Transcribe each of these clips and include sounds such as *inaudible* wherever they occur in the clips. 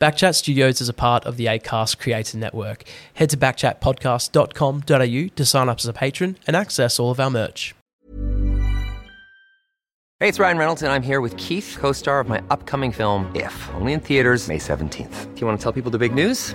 Backchat Studios is a part of the ACAST Creator Network. Head to backchatpodcast.com.au to sign up as a patron and access all of our merch. Hey, it's Ryan Reynolds, and I'm here with Keith, co star of my upcoming film, If, only in theaters, May 17th. Do you want to tell people the big news?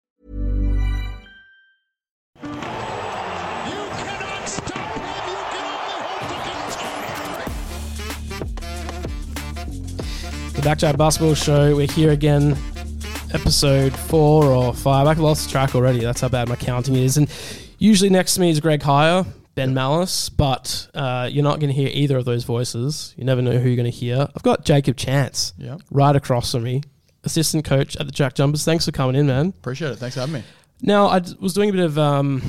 The Backchat Basketball Show. We're here again, episode four or five. I've lost track already. That's how bad my counting is. And usually next to me is Greg Heyer, Ben Malice, but uh, you're not going to hear either of those voices. You never know who you're going to hear. I've got Jacob Chance Yeah. right across from me, assistant coach at the Jack Jumpers. Thanks for coming in, man. Appreciate it. Thanks for having me. Now, I was doing a bit of um,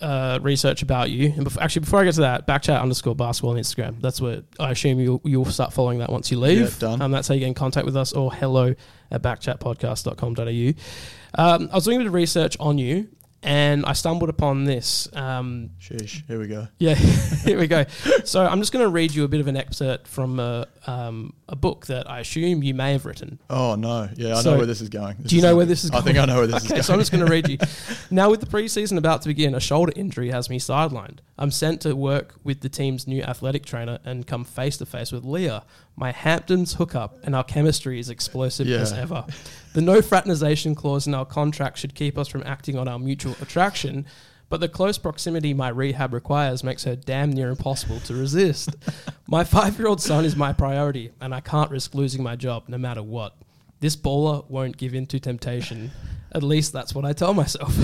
uh, research about you, and bef- actually, before I get to that, backchat underscore basketball on Instagram. That's where I assume you'll, you'll start following that once you leave. Yeah, done. Um, that's how you get in contact with us, or hello at backchatpodcast.com.au. Um, I was doing a bit of research on you, and I stumbled upon this. Um, Sheesh. Here we go. yeah, *laughs* *laughs* here we go. So I'm just going to read you a bit of an excerpt from a, um, a book that I assume you may have written. Oh no. Yeah, I So, know where this is going. This do you know where this is going? I think I know where this okay, is going. so I'm just going to read you. *laughs* Now, with the preseason about to begin, a shoulder injury has me sidelined. I'm sent to work with the team's new athletic trainer and come face to face with Leah, my Hamptons hookup, and our chemistry is explosive as ever. The no fraternization clause in our contract should keep us from acting on our mutual attraction. But the close proximity my rehab requires makes her damn near impossible to resist. *laughs* my five year old son is my priority, and I can't risk losing my job no matter what. This baller won't give in to temptation. At least that's what I tell myself.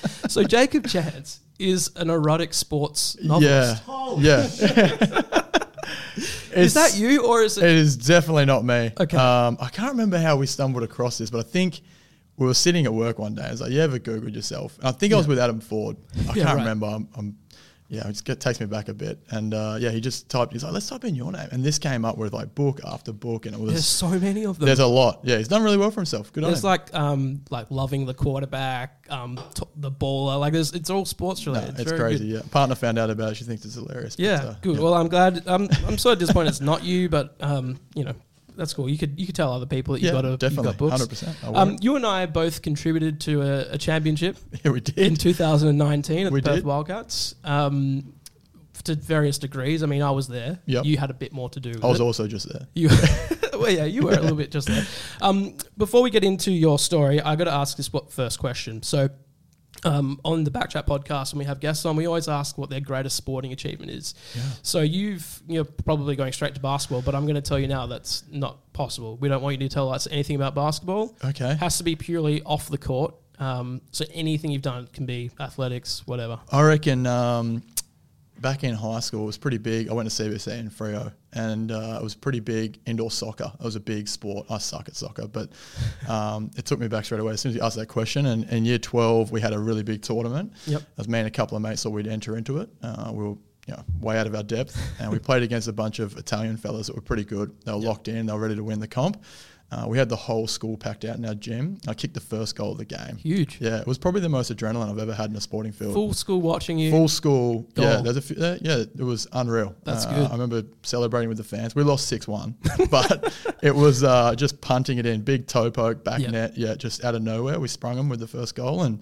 *laughs* so Jacob Chance is an erotic sports novelist. yeah. novelist. Yeah. Is that you or is It it? is definitely not me. Okay. Um, I can't remember how we stumbled across this, but I think we were sitting at work one day. I was like, "You ever Googled yourself?" And I think I was with Adam Ford. I *laughs* Yeah, can't right. remember. I'm, I'm yeah, it just takes me back a bit. And uh, yeah, he just typed. He's like, "Let's type in your name," and this came up with like book after book, and it was There's so many of them. there's a lot. Yeah, he's done really well for himself. Good on There's him. like um like loving the quarterback, um t- the baller. Like there's it's all sports No, related. it's very crazy. good. Yeah, partner found out about it. She thinks it's hilarious. but, Yeah, uh, good. yeah. Well, I'm glad. I'm I'm sort of disappointed it's not you, but um you know that's cool. You could you could tell other people that you got a you definitely, got books. 100%. I Um, you and I both contributed to a, a championship *laughs* yeah, we did. in 2019 at We the Perth did. Wildcats. Um, to various degrees. I mean, I was there. Yep. You had a bit more to do. With I was it. also just there. You, *laughs* well, yeah, you were a little bit just there. Um, before we get into your story, I got to ask this what first question. So, um, on the Backchat podcast, when we have guests on, we always ask what their greatest sporting achievement is. So you've you're probably going straight to basketball, but I'm going to tell you now that's not possible. We don't want you to tell us anything about basketball. Okay. Has to be purely off the court. Um, so anything you've done can be athletics, whatever. I reckon um, back in high school, it was pretty big. I went to CBC in Freo, and uh, it was pretty big indoor soccer. It was a big sport. I suck at soccer, but *laughs* um, it took me back straight away as soon as you asked that question. And in year 12, we had a really big tournament. Yep. As me and a couple of mates thought we'd enter into it. Uh, we were you know, way out of our depth, and we *laughs* played against a bunch of Italian fellas that were pretty good. They were locked in. They were ready to win the comp. Uh, we had the whole school packed out in our gym. I kicked the first goal of the game. Huge. Yeah, it was probably the most adrenaline I've ever had in a sporting field. Full school watching you. Full school. Yeah, there's a few, uh, yeah, it was unreal. That's Uh, good. I remember celebrating with the fans. We lost 6 1, *laughs* but it was uh, just punting it in, big toe poke, back Yep. net. Yeah, just out of nowhere. We sprung them with the first goal, and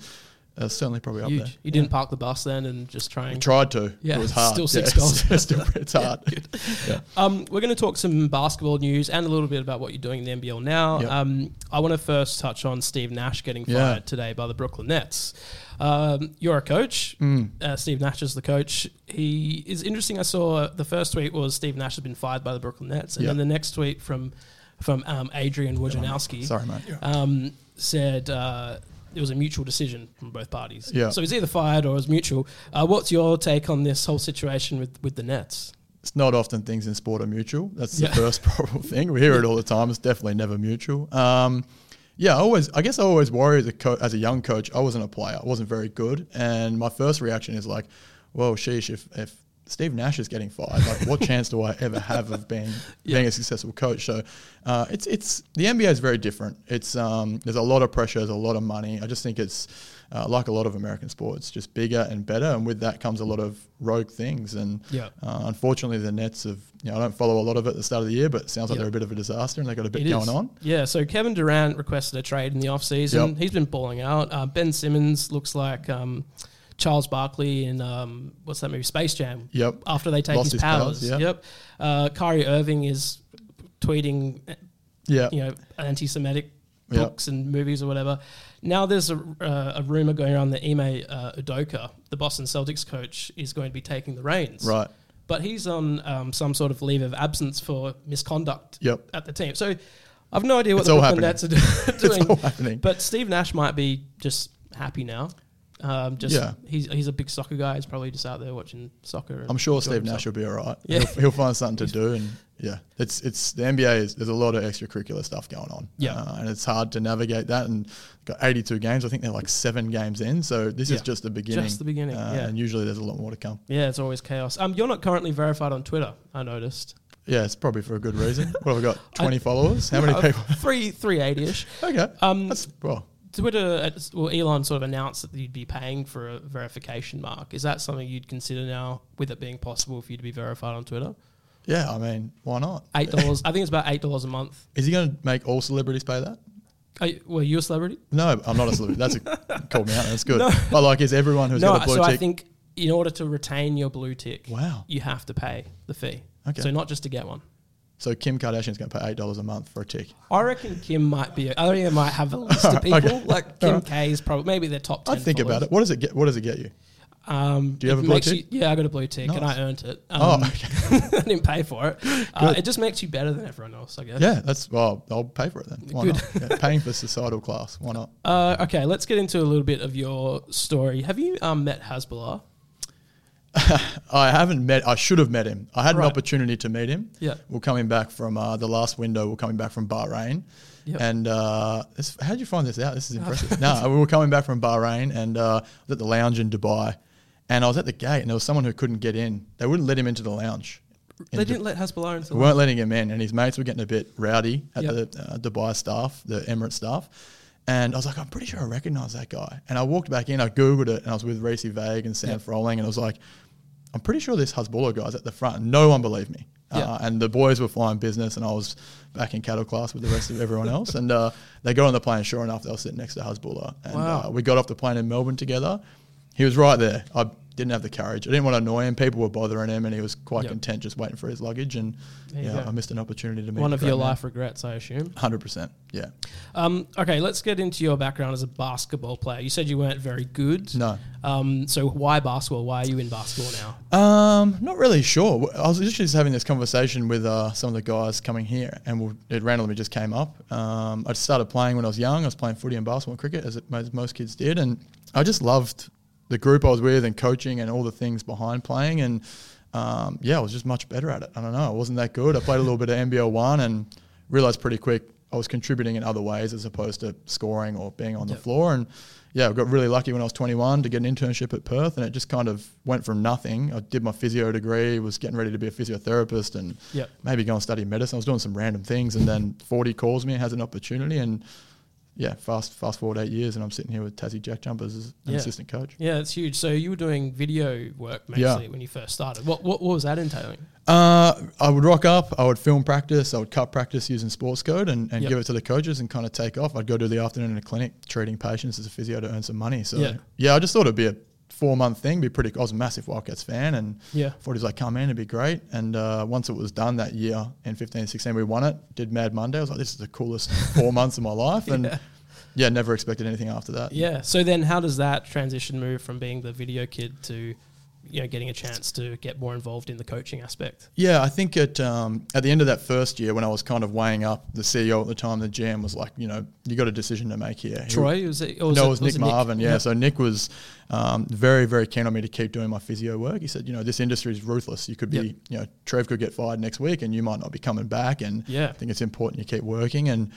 uh, certainly probably up there. You didn't park the bus then and just try and Tried to. Yeah, it was hard. still six Yeah, *laughs* goals. it's still, it's hard. *laughs* Yeah. Um, we're going to talk some basketball news and a little bit about what you're doing in the NBL now. Yep. Um, I want to first touch on Steve Nash getting Yeah. fired today by the Brooklyn Nets. Um, you're a coach. Mm. Uh, Steve Nash is the coach. He is interesting. I saw the first tweet was Steve Nash has been fired by the Brooklyn Nets, and Yep. then the next tweet from from um, Adrian Wojnarowski Sorry, mate. um, said uh, it was a mutual decision from both parties. Yeah. So he's either fired or it was mutual. Uh, what's your take on this whole situation with, with the Nets? It's not often things in sport are mutual. That's Yeah. the *laughs* first probable thing. We hear it all the time. It's definitely never mutual. Um, yeah, I always. I guess I always worry as a co- as a young coach. I wasn't a player. I wasn't very good, and my first reaction is like, well, sheesh, if, if Steve Nash is getting fired, like what *laughs* chance do I ever have of being being a successful coach? So uh, it's it's the NBA is very different. It's um, there's a lot of pressure, there's a lot of money. I just think it's uh, like a lot of American sports, just bigger and better, and with that comes a lot of rogue things. And Yeah. uh, unfortunately, the Nets have you know I don't follow a lot of it at the start of the year, but it sounds like Yeah. they're a bit of a disaster and they got a bit It going is. on. Yeah, so Kevin Durant requested a trade in the offseason. Yep. He's been balling out. Uh, ben Simmons looks like um, Charles Barkley in um, what's that movie, Space Jam. Yep. After they take his, his powers. powers, yeah. Yep. Uh, Kyrie Irving is tweeting, Yeah, you know, anti-Semitic Yep. books and movies or whatever. Now there's a, uh, a rumor going around that Ime uh, Udoka, the Boston Celtics coach, is going to be taking the reins. right. But he's on um, some sort of leave of absence for misconduct Yep. at the team. So I've no idea what It's the Brooklyn happening. Nets are do- *laughs* doing. all happening. But Steve Nash might be just happy now. Um, just Yeah. he's he's a big soccer guy. He's probably just out there watching soccer. I'm sure Steve Nash will be all right. Yeah. He'll, he'll find something to do, and yeah, it's it's the NBA is there's a lot of extracurricular stuff going on. Yeah. uh, and it's hard to navigate that. And got 82 games. I think they're like seven games in, so this Yeah. is just the beginning. Just the beginning, uh, yeah. and usually there's a lot more to come. Yeah, it's always chaos. Um, you're not currently verified on Twitter. I noticed. Yeah, it's probably for a good reason. *laughs* what have I got? 20 followers? How many *laughs* people? Three three eighty ish. *laughs* Okay, Um, that's well. Twitter, uh, well, Elon sort of announced that you'd be paying for a verification mark. Is that something you'd consider now, with it being possible for you to be verified on Twitter? Yeah, I mean, why not? Eight dollars. I think it's about eight dollars a month. Is he going to make all celebrities pay that? Are you, were you a celebrity? No, I'm not a celebrity. That's a, *laughs* called me out. That's good. No. But like, is everyone who's no, got a blue so tick? I think in order to retain your blue tick, Wow. you have to pay the fee. Okay. So not just to get one. So Kim Kardashian's going to pay eight dollars a month for a tick. I reckon Kim might be. I think they might have a list of *laughs* people. Okay. Like Kim K is probably maybe their top. 10 I'd think about it. What does it get? What does it get you? Um, Do you have a blue tick? You, yeah, I got a blue tick and I earned it. Oh, Um, okay. *laughs* I didn't pay for it. *laughs* Uh, it just makes you better than everyone else, I guess. Yeah, that's well. I'll pay for it then. Why Good. not? Yeah, paying for societal class. Why not? Uh, okay, let's get into a little bit of your story. Have you um, met Hasbullah? *laughs* I haven't met. I should have met him. I had Right. an opportunity to meet him. Yeah. We're coming back from uh, the last window. We're coming back from Bahrain. Yep. And uh, this, how did you find this out? This is impressive. no, we were coming back from Bahrain, and uh, I was at the lounge in Dubai, and I was at the gate, and there was someone who couldn't get in. They wouldn't let him into the lounge. They In Du- didn't let Hasbullah into We weren't letting him in, and his mates were getting a bit rowdy at Yep. the uh, Dubai staff, the Emirates staff. And I was like, I'm pretty sure I recognize that guy. And I walked back in, I Googled it, and I was with Rhys Vague and Sam Yep. Froling, and I was like, I'm pretty sure this Hasbullah guy's at the front. No one believed me. Yeah. Uh, and the boys were flying business, and I was back in cattle class with the rest of everyone else. And uh, they got on the plane, sure enough, they were sitting next to Hasbullah. And Wow. uh, we got off the plane in Melbourne together. He was right there. I didn't have the courage. I didn't want to annoy him. People were bothering him, and he was quite Yep. content just waiting for his luggage. And yeah. I missed an opportunity to meet One of your man. life regrets, I assume. Hundred percent. Yeah. Um, okay, let's get into your background as a basketball player. You said you weren't very good. No. Um, so why basketball? Why are you in basketball now? Um, not really sure. I was just having this conversation with uh, some of the guys coming here, and we it randomly just came up. Um, I started playing when I was young. I was playing footy and basketball and cricket, as, it, as most kids did, and I just loved the group I was with and coaching and all the things behind playing. And um, yeah, I was just much better at it. I don't know. I wasn't that good. I played a little bit of NBL one and realized pretty quick I was contributing in other ways as opposed to scoring or being on the floor. And yeah, I got really lucky when I was 21 to get an internship at Perth, and it just kind of went from nothing. I did my physio degree, was getting ready to be a physiotherapist, and Yep. maybe go and study medicine. I was doing some random things, and then Fordy calls me and has an opportunity, and yeah, fast fast forward eight years, and I'm sitting here with Tassie Jack Jumpers as an Yeah. assistant coach. Yeah, it's huge. So you were doing video work mostly Yeah. when you first started. What, what what was that entailing? Uh, I would rock up, I would film practice, I would cut practice using Sportscode and, and Yep. give it to the coaches and kind of take off. I'd go to the afternoon in a clinic treating patients as a physio to earn some money. So Yeah. yeah, I just thought it'd be a four month thing, be pretty. I was a massive Wildcats fan and Yeah. thought he was like, come in, it'd be great. And uh, once it was done that year in 15, 16, we won it. Did Mad Monday. I was like, this is the coolest *laughs* four months of my life. And Yeah. yeah. never expected anything after that. Yeah. So then, how does that transition move from being the video kid to, you know, getting a chance to get more involved in the coaching aspect? Yeah, I think at um, at the end of that first year when I was kind of weighing up, the CEO at the time, the GM was like, you know, you got a decision to make here. He- Troy was it? Or no, it was Nick Marvin. Yeah, Yep. so Nick was um, very, very keen on me to keep doing my physio work. He said, you know, this industry is ruthless. You could be, Yep. you know, Trev could get fired next week, and you might not be coming back. And Yeah. I think it's important you keep working. And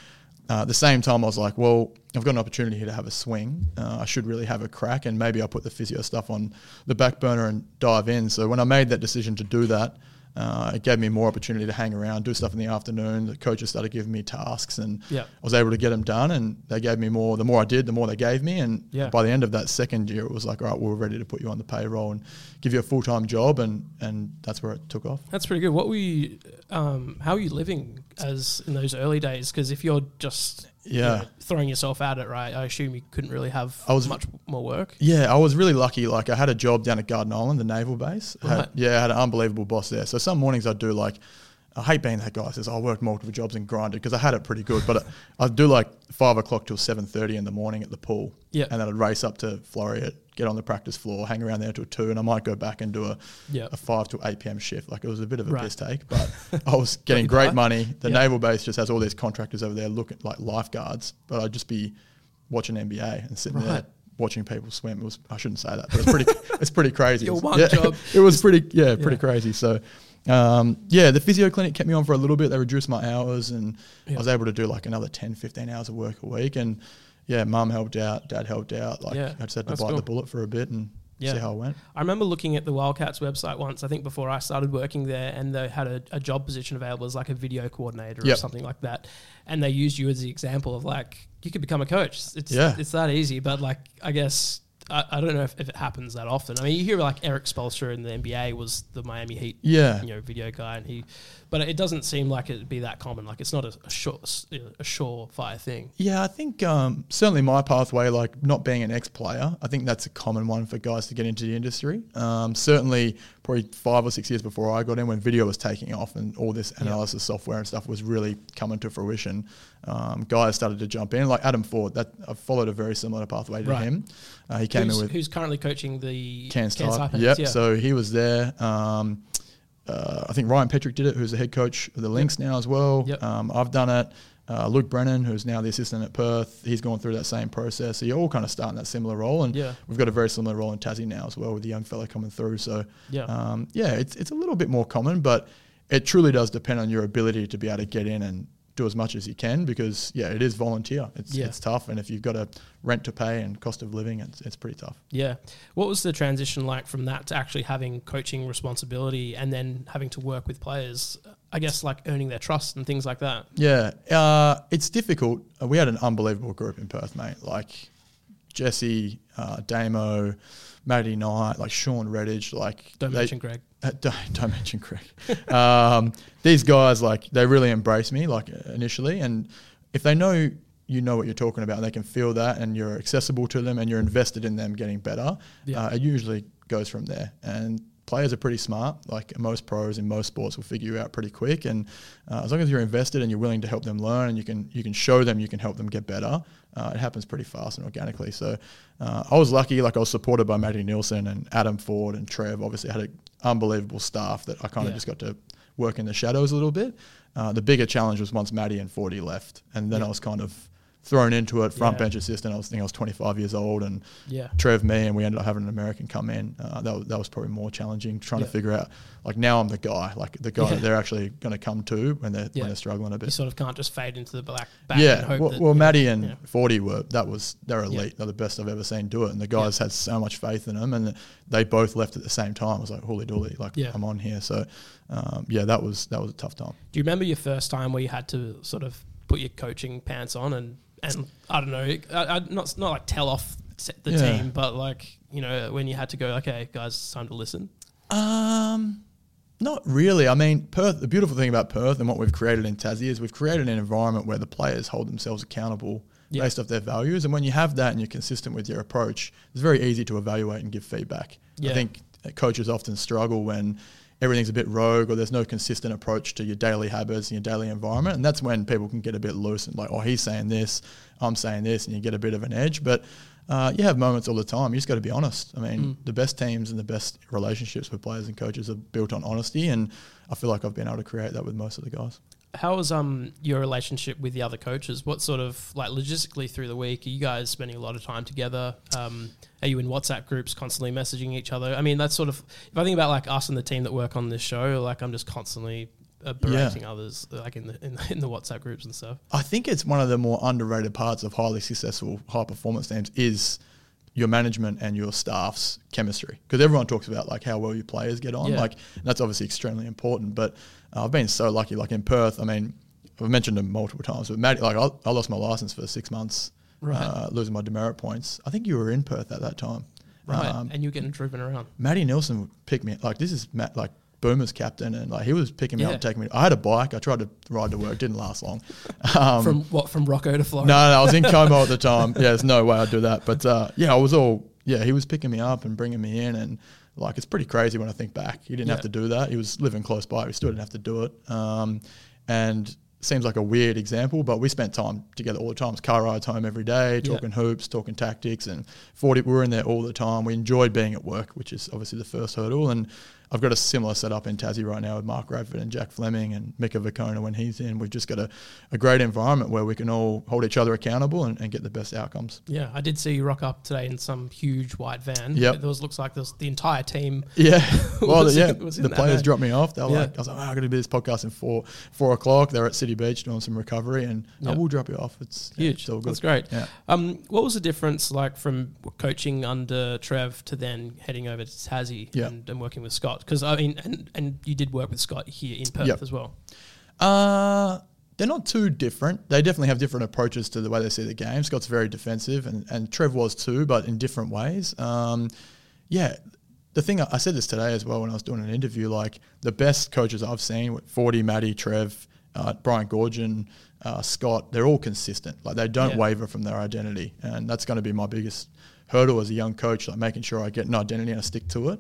uh, at the same time, I was like, well, I've got an opportunity here to have a swing. Uh, I should really have a crack, and maybe I'll put the physio stuff on the back burner and dive in. So when I made that decision to do that, uh, it gave me more opportunity to hang around, do stuff in the afternoon. The coaches started giving me tasks, and Yeah. I was able to get them done. And they gave me more. The more I did, the more they gave me. And Yeah. by the end of that second year, it was like, all right, we're ready to put you on the payroll and give you a full time job. And and that's where it took off. That's pretty good. What were you? Um, how are you living as in those early days? Because if you're just you Yeah. know, throwing yourself at it, right? I assume you couldn't really have I was- much more work. Yeah, I was really lucky. Like I had a job down at Garden Island, the naval base. I had- yeah, I had an unbelievable boss there. So some mornings I'd do like, I hate being that guy says "Oh, I worked multiple jobs and grinded because I had it pretty good. But I- I'd do like five o'clock till seven thirty in the morning at the pool. Yeah. and then I'd race up to Floreat, get on the practice floor, hang around there till two, and I might go back and do a, Yeah. a five to eight p.m. shift. Like it was a bit of a Right. piss take, but *laughs* I was getting great money. The Yeah. naval base just has all these contractors over there looking like lifeguards, but I'd just be watching NBA and sitting there watching people swim. It was I shouldn't say that, but it's pretty *laughs* it's pretty crazy. Your It was- one yeah, job. *laughs* It was pretty yeah, pretty Yeah. crazy. So um, yeah, the physio clinic kept me on for a little bit. They reduced my hours and Yeah. I was able to do like another 10, 15 hours of work a week. And yeah, mum helped out, dad helped out. Like Yeah, I just had to bite cool. the bullet for a bit and Yeah. see how it went. I remember looking at the Wildcats website once, I think before I started working there, and they had a, a job position available as like a video coordinator or something like that. And they used you as the example of like, you could become a coach. It's, Yeah. it's that easy. But like, I guess, I, I don't know if, if it happens that often. I mean, you hear like Erik Spoelstra in the NBA was the Miami Heat Yeah. you know, video guy, and he, but it doesn't seem like it'd be that common. Like it's not a, a sure, a surefire thing. Yeah, I think um, certainly my pathway, like not being an ex-player, I think that's a common one for guys to get into the industry. Um, certainly, probably five or six years before I got in, when video was taking off and all this analysis software and stuff was really coming to fruition, um, guys started to jump in. Like Adam Ford, that I followed a very similar pathway to Right. him. Uh, he came Who's, in with who's currently coaching the Cairns Type. Yep. yeah. So he was there. Um, uh, I think Ryan Petrik did it, who's the head coach of the Lynx now as well. Yep. Um, I've done it. Uh, Luke Brennan, who's now the assistant at Perth, he's gone through that same process. So you're all kind of starting that similar role, and Yeah. we've got a very similar role in Tassie now as well with the young fella coming through. So Yeah. um, yeah, it's it's a little bit more common, but it truly does depend on your ability to be able to get in and do as much as you can because yeah, it is volunteer. It's Yeah. it's tough, and if you've got a rent to pay and cost of living, it's it's pretty tough. Yeah. What was the transition like from that to actually having coaching responsibility and then having to work with players? I guess like earning their trust and things like that. Yeah, uh, it's difficult. Uh, we had an unbelievable group in Perth, mate. Like Jesse, uh, Damo, Matty Knight, like Shawn Redhage, like Don't they- mention Greg. Uh, *laughs* don't, don't mention Craig. um, these guys, like, they really embrace me, like, initially. And if they know you know what you're talking about, they can feel that, and you're accessible to them, and you're invested in them getting better, Yeah. uh, it usually goes from there. And players are pretty smart. Like most pros in most sports will figure you out pretty quick. And uh, as long as you're invested and you're willing to help them learn, and you can you can show them you can help them get better, uh, it happens pretty fast and organically. So uh, I was lucky. Like I was supported by Matty Nielsen and Adam Ford and Trev. Obviously, I had an unbelievable staff that I kind of Yeah. just got to work in the shadows a little bit. Uh, the bigger challenge was once Matty and Fordy left, and then I was kind of thrown into it. Front Yeah. bench assistant. I was thinking I was 25 years old, and Yeah. Trev, me, and we ended up having an American come in. Uh, that, was, that was probably more challenging, trying Yeah. to figure out, like, now I'm the guy, like, the guy Yeah. that they're actually going to come to when they're, when they're struggling a bit. You sort of can't just fade into the black back and Yeah, hope well, that, well you know, Matty and yeah. Fordy were, that was, they're elite. They're the best I've ever seen do it. And the guys had so much faith in them, and they both left at the same time. I was like, holy dooly, like, Yeah. I'm on here. So, um, yeah, that was, that was a tough time. Do you remember your first time where you had to sort of put your coaching pants on and, and I don't know, I, I, not not like tell off the Yeah. team, but like you know when you had to go, okay, guys, it's time to listen. Um, not really. I mean, Perth. The beautiful thing about Perth and what we've created in Tassie is we've created an environment where the players hold themselves accountable Yeah. based off their values. And when you have that and you're consistent with your approach, it's very easy to evaluate and give feedback. Yeah. I think coaches often struggle when everything's a bit rogue or there's no consistent approach to your daily habits and your daily environment. And that's when people can get a bit loose and like, oh, he's saying this, I'm saying this, and you get a bit of an edge. But uh, you have moments all the time. You just got to be honest. I mean, the best teams and the best relationships with players and coaches are built on honesty, and I feel like I've been able to create that with most of the guys. How was um your relationship with the other coaches? What sort of like logistically through the week are you guys spending a lot of time together? Um, are you in WhatsApp groups constantly messaging each other? I mean, that's sort of if I think about like us and the team that work on this show, like I'm just constantly uh, berating others, like in the, in the in the WhatsApp groups and stuff. I think it's one of the more underrated parts of highly successful high performance teams is your management and your staff's chemistry because everyone talks about like how well your players get on Yeah. like that's obviously extremely important but uh, I've been so lucky like in Perth I mean I've mentioned them multiple times but Maddie, like I, I lost my license for six months Right. uh, losing my demerit points I think you were in Perth at that time Right. Um, and you're getting driven around. Matty Nielsen picked pick me like this is Matt like Boomer's captain and like he was picking me up Yeah. and taking me I had a bike I tried to ride to work didn't last long um, from what from Rocco to Floreat. no, no, I was in Como at the time. Yeah, there's no way I'd do that. But uh, yeah, I was all yeah. He was picking me up and bringing me in, and like it's pretty crazy when I think back. He didn't Yeah. have to do that. He was living close by. He still didn't have to do it. Um, and seems like a weird example, but we spent time together all the time. Car rides home every day, Yeah. talking hoops, talking tactics, and Fordy. We were in there all the time. We enjoyed being at work, which is obviously the first hurdle. And I've got a similar setup in Tassie right now with Mark Radford and Jack Fleming and Mika Vukona when he's in. We've just got a, a great environment where we can all hold each other accountable and, and get the best outcomes. Yeah, I did see you rock up today in some huge white van. Yep. There was looks like there was the entire team. *laughs* Yeah, *laughs* well, Was yeah. was the players van. dropped me off. They were Yeah. like, I was like, oh, I'm going to do this podcast in four four o'clock. They're at City Beach doing some recovery, and I will drop you off. It's yeah, Huge. it's all good. That's great. Yeah. Um, what was the difference like from coaching under Trev to then heading over to Tassie Yeah. and, and working with Scott? Because I mean, and, and you did work with Scott here in Perth Yep. as well. Uh, they're not too different. They definitely have different approaches to the way they see the game. Scott's very defensive, and, and Trev was too, but in different ways. Um, yeah, the thing I said this today as well when I was doing an interview. Like the best coaches I've seen, Fordy, Matty, Trev, uh, Brian Goorjian, uh, Scott, they're all consistent. Like they don't Yeah. waver from their identity, and that's going to be my biggest hurdle as a young coach. Like making sure I get an identity and I stick to it,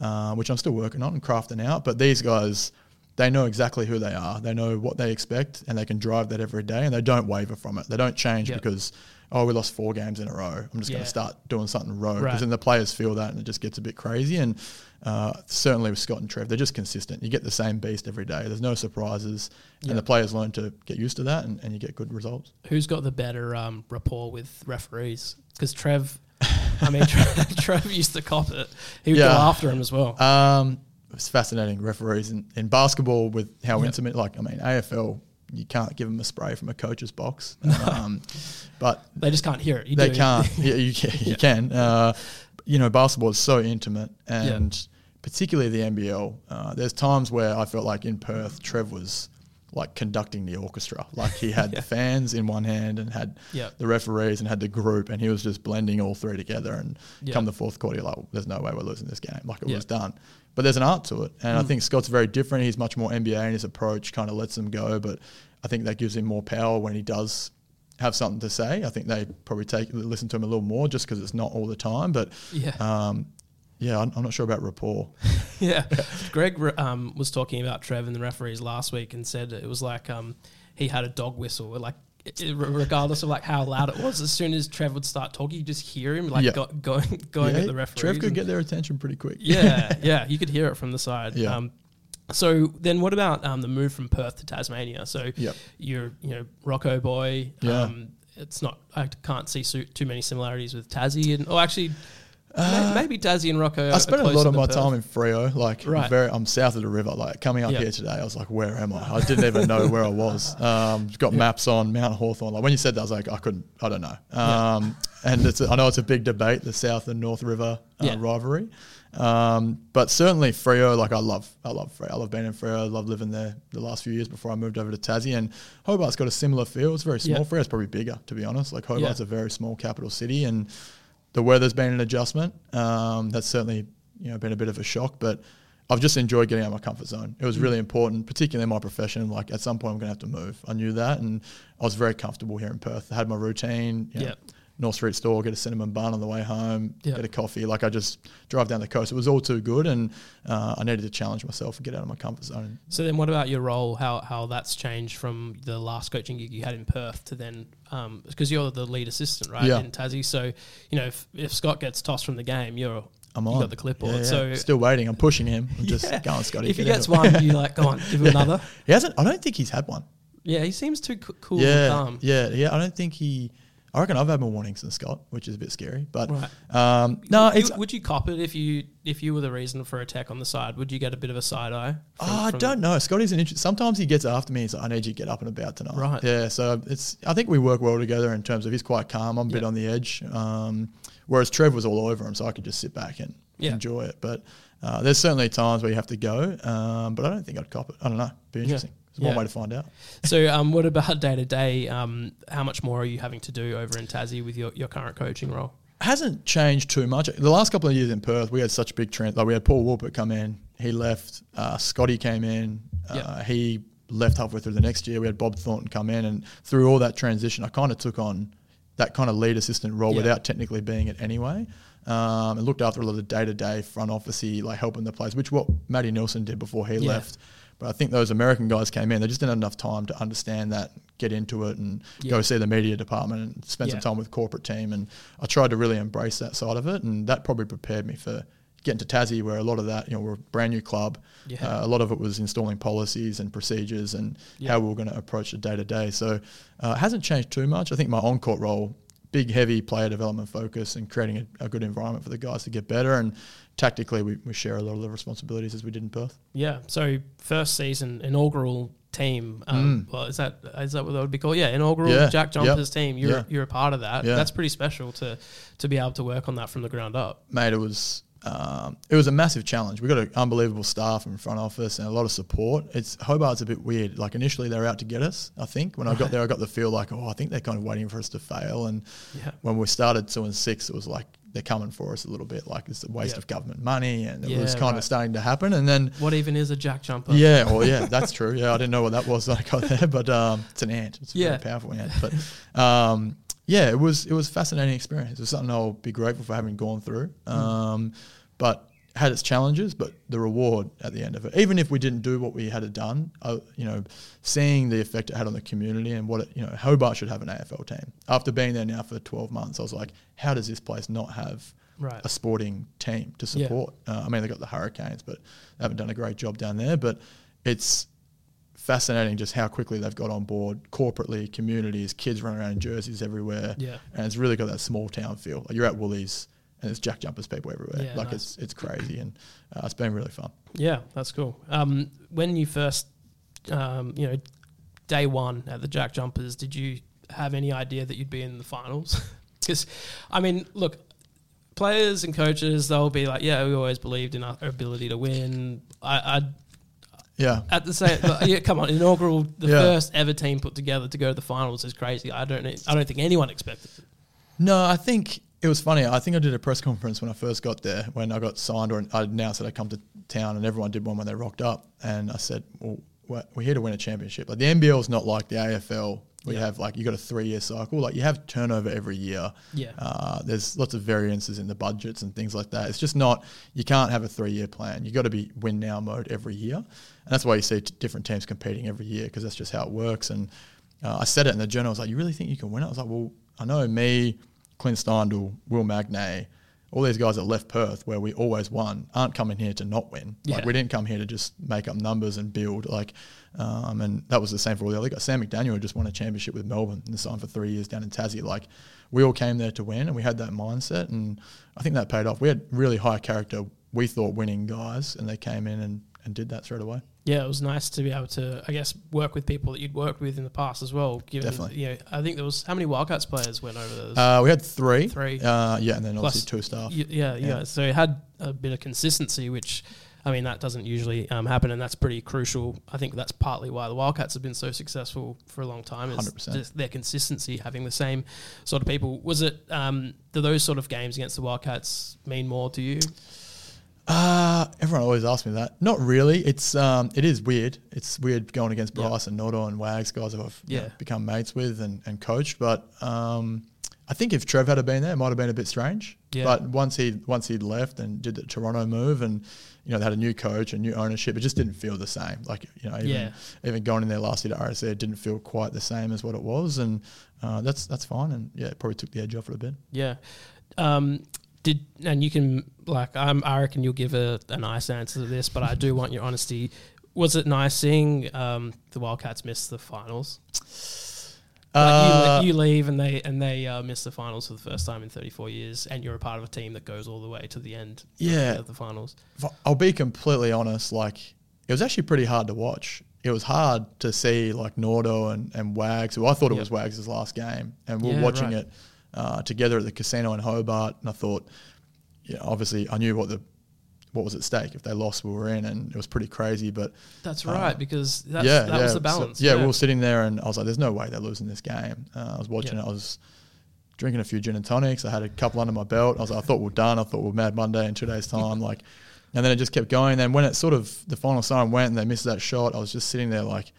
uh, which I'm still working on and crafting out. But these guys they know exactly who they are. They know what they expect, and they can drive that every day, and they don't waver from it. They don't change Yep. because oh, we lost four games in a row. I'm just going to start doing something rogue because Right. then the players feel that, and it just gets a bit crazy. And uh, certainly with Scott and Trev, they're just consistent. You get the same beast every day. There's no surprises, and the players learn to get used to that, and, and you get good results. Who's got the better um, rapport with referees? Because Trev, I mean, Trev, *laughs* Trev used to cop it. He would go after him as well. Um, it's fascinating referees in, in basketball with how Yep. intimate. Like I mean, AFL, you can't give them a spray from a coach's box, *laughs* um, but they just can't hear it. You they do. can't. *laughs* yeah, you can. You can. Uh, you know, basketball is so intimate, and particularly the NBL. Uh, there's times where I felt like in Perth, Trev was like conducting the orchestra. *laughs* Like he had the fans in one hand and had Yep. the referees and had the group, and he was just blending all three together. And Yep. come the fourth quarter, you're like, there's no way we're losing this game. Like it Yep. was done. But there's an art to it, and I Mm. think Scott's very different. He's much more NBA in his approach, kind of lets them go, but I think that gives him more power when he does have something to say. I think they probably take listen to him a little more just because it's not all the time. But Yeah. um, yeah, I'm, I'm not sure about rapport. *laughs* yeah. Greg um, was talking about Trev and the referees last week and said it was like um, he had a dog whistle. Like, regardless of like how loud it was, as soon as Trev would start talking, you just hear him like Yeah. go, going going yeah, at the referees. Trev could get their attention pretty quick. yeah, *laughs* yeah, you could hear it from the side. Yeah. Um, so then, what about um, the move from Perth to Tasmania? So Yep. you're, you know, Rocco boy. Yeah. Um, it's not. I can't see too many similarities with Tassie and. Oh, actually, may- maybe Tassie and Rocco. Uh, I spent a lot of my Perth. time in Freo. Like, Right. very, I'm south of the river. Like, coming up Yeah. here today, I was like, where am I? I didn't even know where I was. *laughs* Um, got maps on Mount Hawthorn. Like, when you said that, I was like, I couldn't, I don't know. Um, and it's, a, I know it's a big debate, the South and North River uh, Yeah. rivalry. Um, but certainly Freo, like I love, I love Freo. I love being in Freo. I love living there the last few years before I moved over to Tassie. And Hobart's got a similar feel. It's very small. Yeah. Freo's probably bigger, to be honest. Like Hobart's Yeah. a very small capital city, and the weather's been an adjustment. Um, that's certainly you know been a bit of a shock, but I've just enjoyed getting out of my comfort zone. It was Mm. really important, particularly in my profession. Like at some point, I'm going to have to move. I knew that, and I was very comfortable here in Perth. I had my routine. You know, Yep. North Street store, get a cinnamon bun on the way home, Yep. get a coffee. Like I just drive down the coast. It was all too good, and uh, I needed to challenge myself and get out of my comfort zone. So then, what about your role? How how that's changed from the last coaching gig you had in Perth to then, Um, because you're the lead assistant, right, Yeah. in Tassie. So you know, if, if Scott gets tossed from the game, you're I'm you on. got the clipboard. Yeah, yeah. So still waiting. I'm pushing him. I'm just Yeah. going, Scotty. if he get gets it." one, you like go on, give him another. he hasn't. I don't think he's had one. Yeah, he seems too cool and yeah, calm. yeah, yeah. I don't think he. I reckon I've had more warnings than Scott, which is a bit scary. But Right. um, no, You- would you cop it if you if you were the reason for a tech on the side? Would you get a bit of a side eye? from- Oh, I don't know. Scotty's an interesting. Sometimes he gets after me. He's like, "I need you to get up and about tonight." Right. Yeah. So it's. I think we work well together in terms of he's quite calm. I'm a bit on the edge. Um, whereas Trev was all over him, so I could just sit back and Yeah. enjoy it. But uh, there's certainly times where you have to go. Um, but I don't think I'd cop it. I don't know. Be interesting. It's one Yeah. way to find out. So, um, what about day to day? Um, How much more are you having to do over in Tassie with your, your current coaching role? hasn't changed too much. The last couple of years in Perth, we had such big trend. Like we had Paul Woolpert come in, he left. Uh, Scotty came in, uh, Yep. he left halfway through the next year. We had Bob Thornton come in, and through all that transition, I kind of took on that kind of lead assistant role Yeah. without technically being it anyway. Um, and looked after a lot of day to day front officey, like helping the players, which what Matty Nielsen did before he Yeah. left. But I think those American guys came in, they just didn't have enough time to understand that, get into it, and Yeah. go see the media department and spend Yeah. some time with corporate team. And I tried to really embrace that side of it, and that probably prepared me for getting to Tassie, where a lot of that, you know, we're a brand new club. Yeah. Uh, a lot of it was installing policies and procedures and Yeah. how we were going to approach the day to day. So uh, it hasn't changed too much. I think my on court role, big, heavy player development focus and creating a, a good environment for the guys to get better. And tactically, we, we share a lot of the responsibilities as we did in Perth. Yeah. So, first season inaugural team. Um, Well, is that is that what that would be called? Yeah, inaugural Mm. Yeah. Jack Yep. Jumpers team. You're Yeah. you're a part of that. Yeah. That's pretty special to to be able to work on that from the ground up. mate, it was um, it was a massive challenge. We got an unbelievable staff in front office and a lot of support. It's Hobart's a bit weird. Like initially they were out to get us. I think when I got there, I got the feel like, oh, I think they're kind of waiting for us to fail. And Yeah. when we started two and six, it was like they're coming for us a little bit. Like it's a waste Yeah. of government money, and it Yeah, was kind right. of starting to happen. And then What even is a Jack Jumper? yeah, well, *laughs* yeah, that's true. Yeah, I didn't know what that was when I got there, but um, it's an ant. It's a Yeah. very powerful ant. But um, yeah, it was it was a fascinating experience. It was something I'll be grateful for having gone through. Um, but had its challenges, but the reward at the end of it, even if we didn't do what we had done, uh, you know, seeing the effect it had on the community and what it, you know, Hobart should have an AFL team. After being there now for 12 months, I was like, how does this place not have Right. a sporting team to Yeah. support? Uh, I mean, they got the Hurricanes, but they haven't done a great job down there. But it's fascinating just how quickly they've got on board corporately, communities, kids running around in jerseys everywhere. Yeah. And it's really got that small town feel. Like you're at Woolies and it's Jack Jumpers people everywhere. Yeah, like nice. it's it's crazy and uh, it's been really fun. Yeah, that's cool. Um, when you first, um, you know, day one at the Jack Jumpers, did you have any idea that you'd be in the finals? *laughs* Because, I mean, look, players and coaches, they'll be like, yeah, we always believed in our ability to win. I, I Yeah. at the same, yeah, come on, inaugural, the Yeah. first ever team put together to go to the finals is crazy. I don't, I don't think anyone expected it. No, I think it was funny. I think I did a press conference when I first got there, when I got signed, or I announced that I come to town, and everyone did one when they rocked up. And I said, "Well, we're we're here to win a championship. Like the NBL is not like the AFL. We Yeah. have like you got a three year cycle. Like you have turnover every year. Yeah. Uh, there's lots of variances in the budgets and things like that. It's just not. You can't have a three year plan. You got to be win now mode every year, and that's why you see t- different teams competing every year because that's just how it works. And uh, I said it in the journal. I was like, "You really think you can win it?" I was like, "Well, I know me, Clint Steindl, Will Magnay, all these guys that left Perth where we always won aren't coming here to not win. Like we didn't come here to just make up numbers and build. Like, um, and that was the same for all the other guys. Sam McDaniel just won a championship with Melbourne and signed for three years down in Tassie. Like, we all came there to win, and we had that mindset, and I think that paid off. We had really high character. We thought winning guys, and they came in and, and did that straight away. Yeah, it was nice to be able to, I guess, work with people that you'd worked with in the past as well. Given, Definitely. You know, I think there was how many Wildcats players went over those? Uh, we had three. Three. Uh, yeah, and then Plus obviously two staff. Y- yeah, yeah, Yeah. So it had a bit of consistency, which, I mean, that doesn't usually um, happen, and that's pretty crucial. I think that's partly why the Wildcats have been so successful for a long time. Is 100%. their consistency, having the same sort of people. Was it? Um, do those sort of games against the Wildcats mean more to you? Uh, everyone always asks me that. Not really. It's um, it is weird. It's weird going against Yeah. Bryce and Noto and Wags, guys who I've you know, Yeah. become mates with and, and coached. But um, I think if Trev had been there, it might have been a bit strange. Yeah. But once he once he'd left and did the Toronto move and you know they had a new coach and new ownership, it just didn't feel the same. Like you know even Yeah. even going in there last year to RSA, it didn't feel quite the same as what it was, and uh, that's that's fine. And yeah, it probably took the edge off it a bit. Yeah. Um, did and you can like I'm, I reckon you'll give a, a nice answer to this, but I do want your honesty. Was it nice seeing um, the Wildcats miss the finals? Like Uh, you, you leave and they and they uh, miss the finals for the first time in 34 years, and you're a part of a team that goes all the way to the end. of the- Yeah. of the finals. I'll be completely honest, like it was actually pretty hard to watch. It was hard to see like Nordo and, and Wags, who I thought it Yep. was Wags' last game. And we're Yeah, watching right. it uh, together at the casino in Hobart. And I thought, yeah, obviously I knew what the what was at stake. If they lost, we were in, and it was pretty crazy. But That's Uh, right, because that's, yeah, that yeah. was the So- balance. yeah, we were sitting there, and I was like, "There's no way they're losing this game." Uh, I was watching Yeah. it. I was drinking a few gin and tonics. I had a couple under my belt. I was like, "I thought we we're done. I thought we we're Mad Monday in two days' time." like, and then it just kept going. Then when it sort of the final siren went and they missed that shot, I was just sitting there like,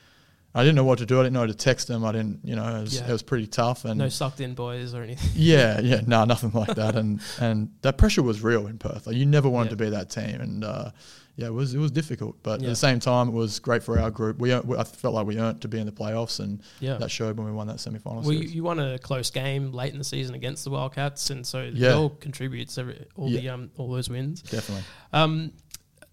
I didn't know what to do. I didn't know how to text them. I didn't, you know, it was, Yeah. it was pretty tough. And no sucked in boys or anything. *laughs* yeah, yeah, no, nothing like that. And and that pressure was real in Perth. Like you never wanted Yeah. to be that team, and uh, yeah, it was it was difficult. But at the same time, it was great for our group. We, we I felt like we earned to be in the playoffs, and Yeah. that showed when we won that semi final Well, you, you won a close game late in the season against the Wildcats, and so Yeah. it all contributes every, all the um, all those wins. Definitely. Um,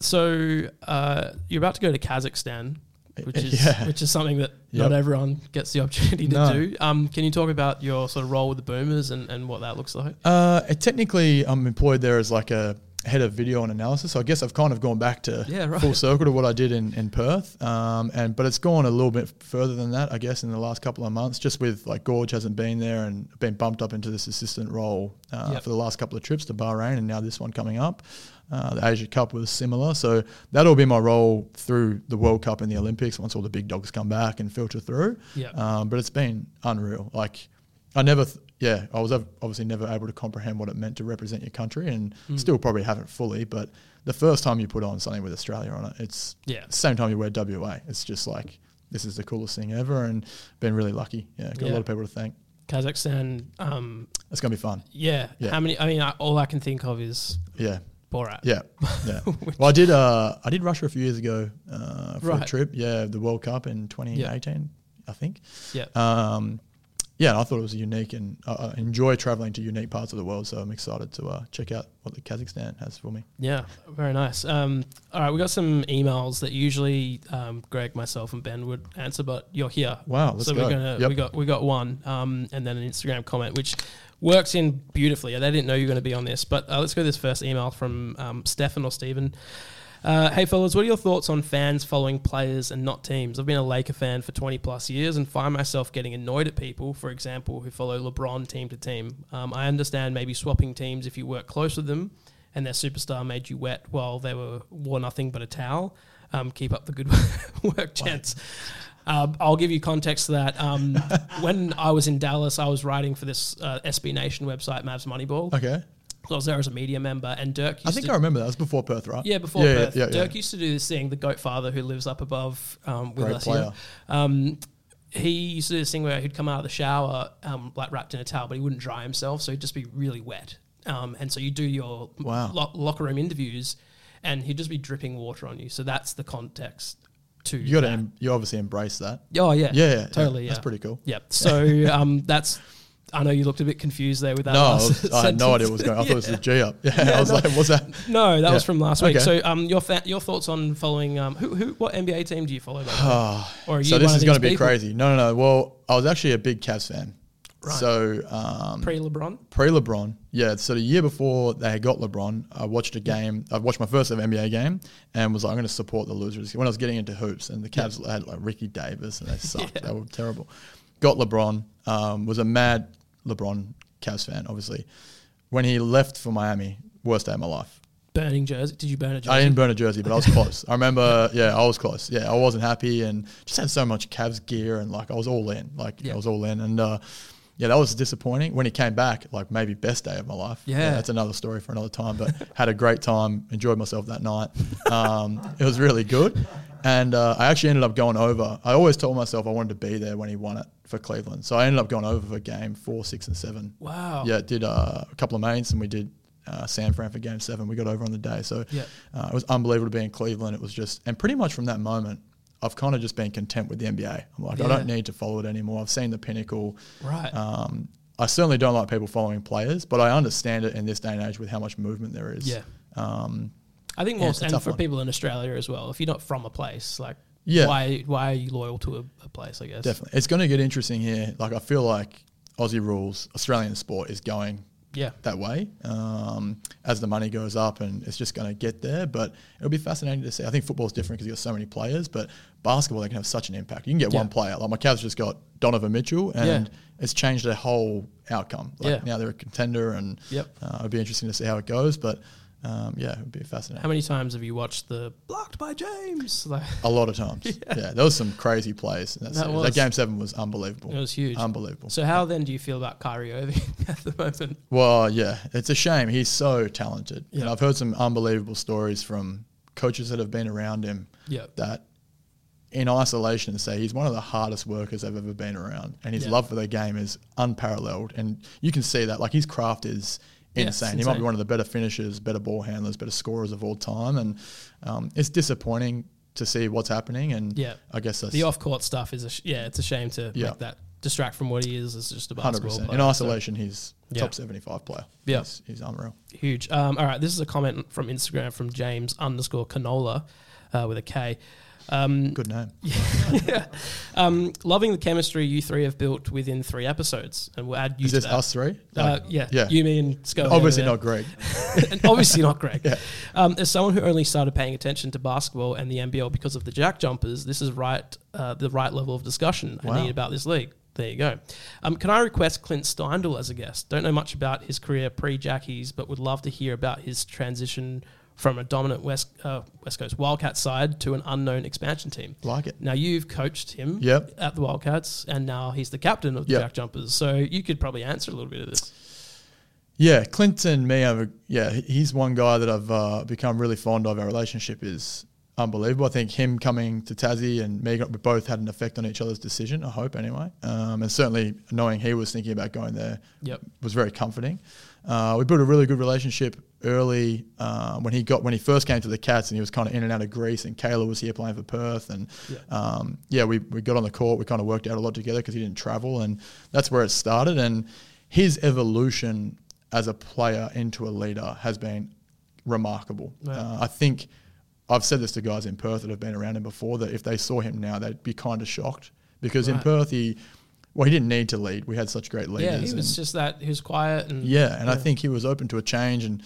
so uh, you're about to go to Kazakhstan, which *laughs* is Yeah. which is something that not everyone gets the opportunity to No. do. Um, can you talk about your sort of role with the Boomers and, and what that looks like? Uh, technically, I'm employed there as like a head of video and analysis. So I guess I've kind of gone back to Yeah, right. full circle to what I did in, in Perth. Um, and but it's gone a little bit further than that, I guess, in the last couple of months. Just with like Gorge hasn't been there and been bumped up into this assistant role uh, Yep. for the last couple of trips to Bahrain, and now this one coming up. Uh, the Asia Cup was similar, so that'll be my role through the World Cup and the Olympics once all the big dogs come back and filter through. Yep. Um, but it's been unreal. Like I never, th- yeah, I was obviously never able to comprehend what it meant to represent your country, and Mm. still probably haven't fully. But the first time you put on something with Australia on it, it's Yeah. the same time you wear WA. It's just like this is the coolest thing ever, and been really lucky. Yeah, got a lot of people to thank. Kazakhstan, um, It's gonna be fun. yeah. Yeah. How many? I mean, I, all I can think of is Yeah. Borat. Yeah, yeah. *laughs* well, I did. Uh, I did Russia a few years ago uh, for Right. a trip. Yeah, the World Cup in 2018, I think. Yeah. Um, yeah, and I thought it was unique, and I I enjoy traveling to unique parts of the world. So I'm excited to uh, check out what the Kazakhstan has for me. Yeah, very nice. Um, all right, we got some emails that usually um, Greg, myself, and Ben would answer, but you're here. Wow, let's so go. we're gonna Yep. we got we got one, um, and then an Instagram comment which works in beautifully. They didn't know you were going to be on this, but uh, let's go to this first email from um, Stefan or Stephen. Uh, hey fellas, what are your thoughts on fans following players and not teams? I've been a Laker fan for 20 plus years and find myself getting annoyed at people, for example, who follow LeBron team to team. Um, I understand maybe swapping teams if you work close with them and their superstar made you wet while they were wore nothing but a towel. Um, keep up the good *laughs* work, gents. Uh, I'll give you context to that. Um, *laughs* when I was in Dallas, I was writing for this uh, SB Nation website, Mavs Moneyball. Okay, I was there as a media member, and Dirk used I think to I remember that. It was before Perth, right? yeah, before yeah, Perth. Yeah, yeah, Dirk used to do this thing, the goat father who lives up above um, with Great us player. here. Um, he used to do this thing where he'd come out of the shower, um, like wrapped in a towel, but he wouldn't dry himself, so he'd just be really wet. Um, and so you do your Wow. lo- locker room interviews, and he'd just be dripping water on you. So that's the context to You got to. Em- you obviously embrace that. Oh yeah, Yeah, yeah, totally. yeah. Yeah, That's pretty cool. Yep. So *laughs* um, that's. I know you looked a bit confused there with that. No, I, was- I had no *laughs* idea what was going. on. I thought it was Yeah. *laughs* the G up. Yeah, I was like, what's that? No, that was from last week. Okay. So, um, your fa- your thoughts on following um, who who what NBA team do you follow? By way? *sighs* or are you So this is going to be people? crazy. No, no, no. Well, I was actually a big Cavs fan. Right. So um, Pre LeBron. pre LeBron, yeah. So the year before they had got LeBron, I watched a game. I watched my first ever NBA game, and was like, I'm going to support the losers. When I was getting into hoops, and the Cavs had like Ricky Davis, and they *laughs* sucked. They were terrible. Got LeBron. Um, was a mad LeBron Cavs fan, obviously. When he left for Miami, worst day of my life. Burning jersey. Did you burn a jersey? I didn't burn a jersey, but I was *laughs* close. I remember, yeah, I was close. Yeah, I wasn't happy and just had so much Cavs gear and like I was all in. Like Yeah. I was all in. And uh, yeah, that was disappointing. When he came back, like maybe best day of my life. Yeah. that's another story for another time. But *laughs* had a great time, enjoyed myself that night. Um, it was really good. And uh, I actually ended up going over. I always told myself I wanted to be there when he won it for Cleveland. So I ended up going over for game four, six, and seven. Wow. Yeah, did uh, a couple of mains and we did uh, San Fran for game seven. We got over on the day. So Yeah. uh, it was unbelievable to be in Cleveland. It was just, and pretty much from that moment, I've kind of just been content with the NBA. I'm like, I don't need to follow it anymore. I've seen the pinnacle. Right. Um, I certainly don't like people following players, but I understand it in this day and age with how much movement there is. Yeah. Um, I think more, it's and for one. people in Australia as well. If you're not from a place, like Yeah. why why are you loyal to a, a place? I guess Definitely. It's going to get interesting here. Like, I feel like Aussie rules, Australian sport is going Yeah, that way um, as the money goes up and it's just going to get there. But it'll be fascinating to see. I think football's different because you've got so many players, but basketball, they can have such an impact. You can get Yeah. one player. Like my Cavs just got Donovan Mitchell and Yeah. it's changed their whole outcome. Like Yeah. now they're a contender and Yep. uh, it'll be interesting to see how it goes. But um, yeah, it would be fascinating. How many times have you watched the blocked by James? Like, *laughs* a lot of times. *laughs* yeah. there was some crazy plays. That, That was. that game seven was unbelievable. It was huge. Unbelievable. so how then do you feel about Kyrie Irving *laughs* at the moment? Well, yeah, it's a shame. He's so talented. And Yeah. I've heard some unbelievable stories from coaches that have been around him Yeah. that in isolation say he's one of the hardest workers I've ever been around. And his Yeah. love for the game is unparalleled. And you can see that. Like his craft is Yeah, insane. He might be one of the better finishers, better ball handlers, better scorers of all time. And um, it's disappointing to see what's happening. And Yeah. I guess that's The off court stuff is a sh- yeah, it's a shame to Yeah. make that distract from what he is as just a hundred basketball percent. player. In So, isolation, he's Yeah. top seventy-five player. Yeah. he's, he's unreal. huge. Um, all right, this is a comment from Instagram from James underscore Canola uh, with a K. Um, Good name. *laughs* yeah. um, loving the chemistry you three have built within three episodes, and we'll add you Is to this that. us three? Uh, yeah, yeah. You, me, and Sco. Obviously not Greg. *laughs* And obviously not Greg. *laughs* Um, as someone who only started paying attention to basketball and the NBL because of the Jack Jumpers, this is right uh, the right level of discussion I need about this league. There you go. Um, can I request Clint Steindl as a guest? Don't know much about his career pre Jackies, but would love to hear about his transition from a dominant West uh, West Coast Wildcats side to an unknown expansion team. Like it. Now you've coached him Yep. at the Wildcats, and now he's the captain of the Yep. Jack Jumpers. So you could probably answer a little bit of this. Yeah, Clinton, me, have yeah, he's one guy that I've uh, become really fond of. Our relationship is unbelievable. I think him coming to Tassie and me, we both had an effect on each other's decision. I hope anyway, um, and certainly knowing he was thinking about going there Yep. was very comforting. Uh, we built a really good relationship early uh, when he got when he first came to the Cats and he was kind of in and out of Greece and Kayla was here playing for Perth and Yeah. um, yeah we, we got on the court we kind of worked out a lot together because he didn't travel and that's where it started and his evolution as a player into a leader has been remarkable. Wow. Uh, I think I've said this to guys in Perth that have been around him before that if they saw him now they'd be kind of shocked because in Perth he well he didn't need to lead we had such great leaders Yeah, he was just that. He was quiet and yeah, and I think he was open to a change. And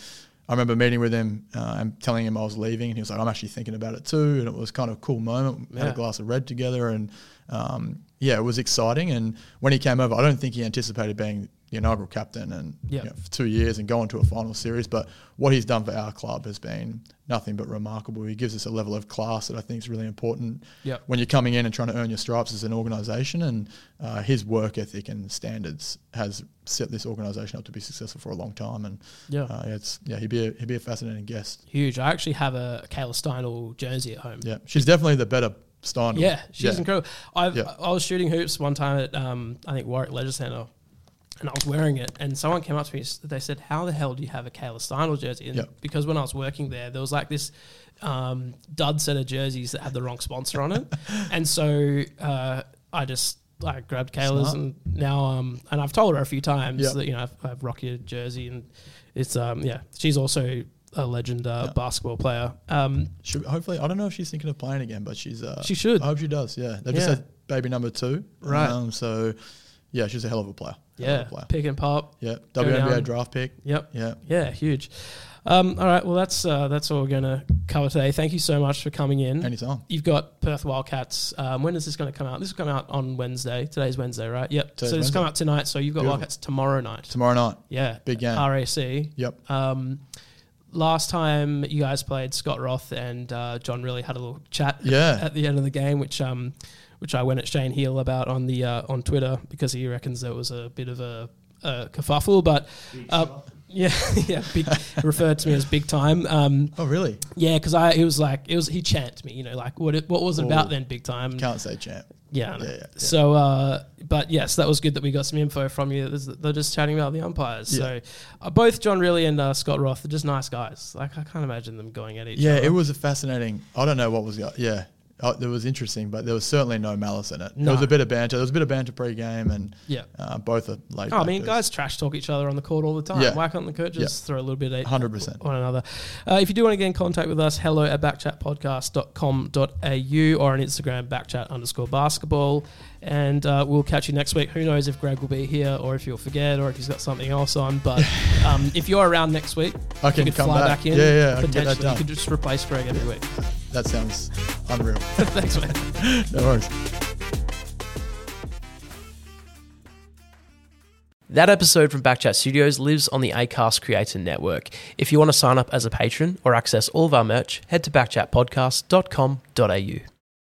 I remember meeting with him uh, and telling him I was leaving, and he was like, "I'm actually thinking about it too." And it was kind of a cool moment. We Had a glass of red together, and um, yeah, it was exciting. And when he came over, I don't think he anticipated being the inaugural captain and Yeah. you know, for two years and going to a final series. But what he's done for our club has been nothing but remarkable. He gives us a level of class that I think is really important Yep. when you're coming in and trying to earn your stripes as an organisation. And uh, his work ethic and standards has set this organisation up to be successful for a long time. And Yeah. uh, it's yeah, he'd be a, he'd be a fascinating guest. huge. I actually have a Kayla Steindl jersey at home. Yeah, she's definitely the better Steindl. Yeah, she's incredible. I Yeah. I was shooting hoops one time at um, I think Warwick Leisure Centre, and I was wearing it, and someone came up to me. They said, "How the hell do you have a Kayla Steindl jersey?" And Yeah. because when I was working there, there was like this um, dud set of jerseys that had the wrong sponsor on it, *laughs* and so uh, I just. I grabbed Kayla's Smart. and now um and I've told her a few times Yeah. that you know I've, I've rock your jersey and it's um yeah she's also a legend uh, basketball player um Should, hopefully, I don't know if she's thinking of playing again, but she's. Uh, She should. I hope she does. Yeah, they've just Yeah. had baby number two. Right. Um, so, yeah, she's a hell of a player. Yeah a player. pick and pop Yeah. WNBA down. draft pick. Yep. Yeah. Yeah, huge. Um, all right, well that's uh, that's all we're going to cover today. Thank you so much for coming in. Anytime. You've got Perth Wildcats. Um, when is this going to come out? This will come out on Wednesday. Today's Wednesday, right? Yep. Today's so this come out tonight. So you've got Beautiful. Wildcats tomorrow night. Tomorrow night. yeah, Big game. RAC. Yep. Um, last time you guys played, Scott Roth and uh, John Rillie had a little chat. Yeah. *laughs* At the end of the game, which um, which I went at Shane Heal about on the uh, on Twitter because he reckons there was a bit of a, a kerfuffle, but. Uh, *laughs* yeah, *laughs* yeah, big, referred to me as big time. Um, Oh, really? yeah, because I it was like it was he chanted me, you know, like what it, what was it about Oh. then, big time? Can't say champ. Yeah, Yeah, yeah. So, uh, but yes, that was good that we got some info from you. They're just chatting about the umpires. Yeah. So, uh, both John Rillie and uh, Scott Roth are just nice guys. Like I can't imagine them going at each other. Yeah, other. it was a fascinating. I don't know what was. Yeah, oh, it was interesting, but there was certainly no malice in it. No. There was a bit of banter. There was a bit of banter pre-game, and Yeah. uh, both are laid. Oh, I mean, guys trash talk each other on the court all the time. Yeah. Why can't the coaches throw a little bit at 100%. one another? Uh, if you do want to get in contact with us, hello at backchatpodcast.com.au or on Instagram, backchat underscore basketball. And uh, we'll catch you next week. Who knows if Greg will be here or if he'll forget or if he's got something else on. But *laughs* um, if you're around next week, I you can could come fly back. back, in. Yeah, yeah, I can get that potentially. You could just replace Greg every week. That sounds unreal. *laughs* Thanks, mate. no worries. That episode from Backchat Studios lives on the Acast Creator Network. If you want to sign up as a patron or access all of our merch, head to backchatpodcast.com.au.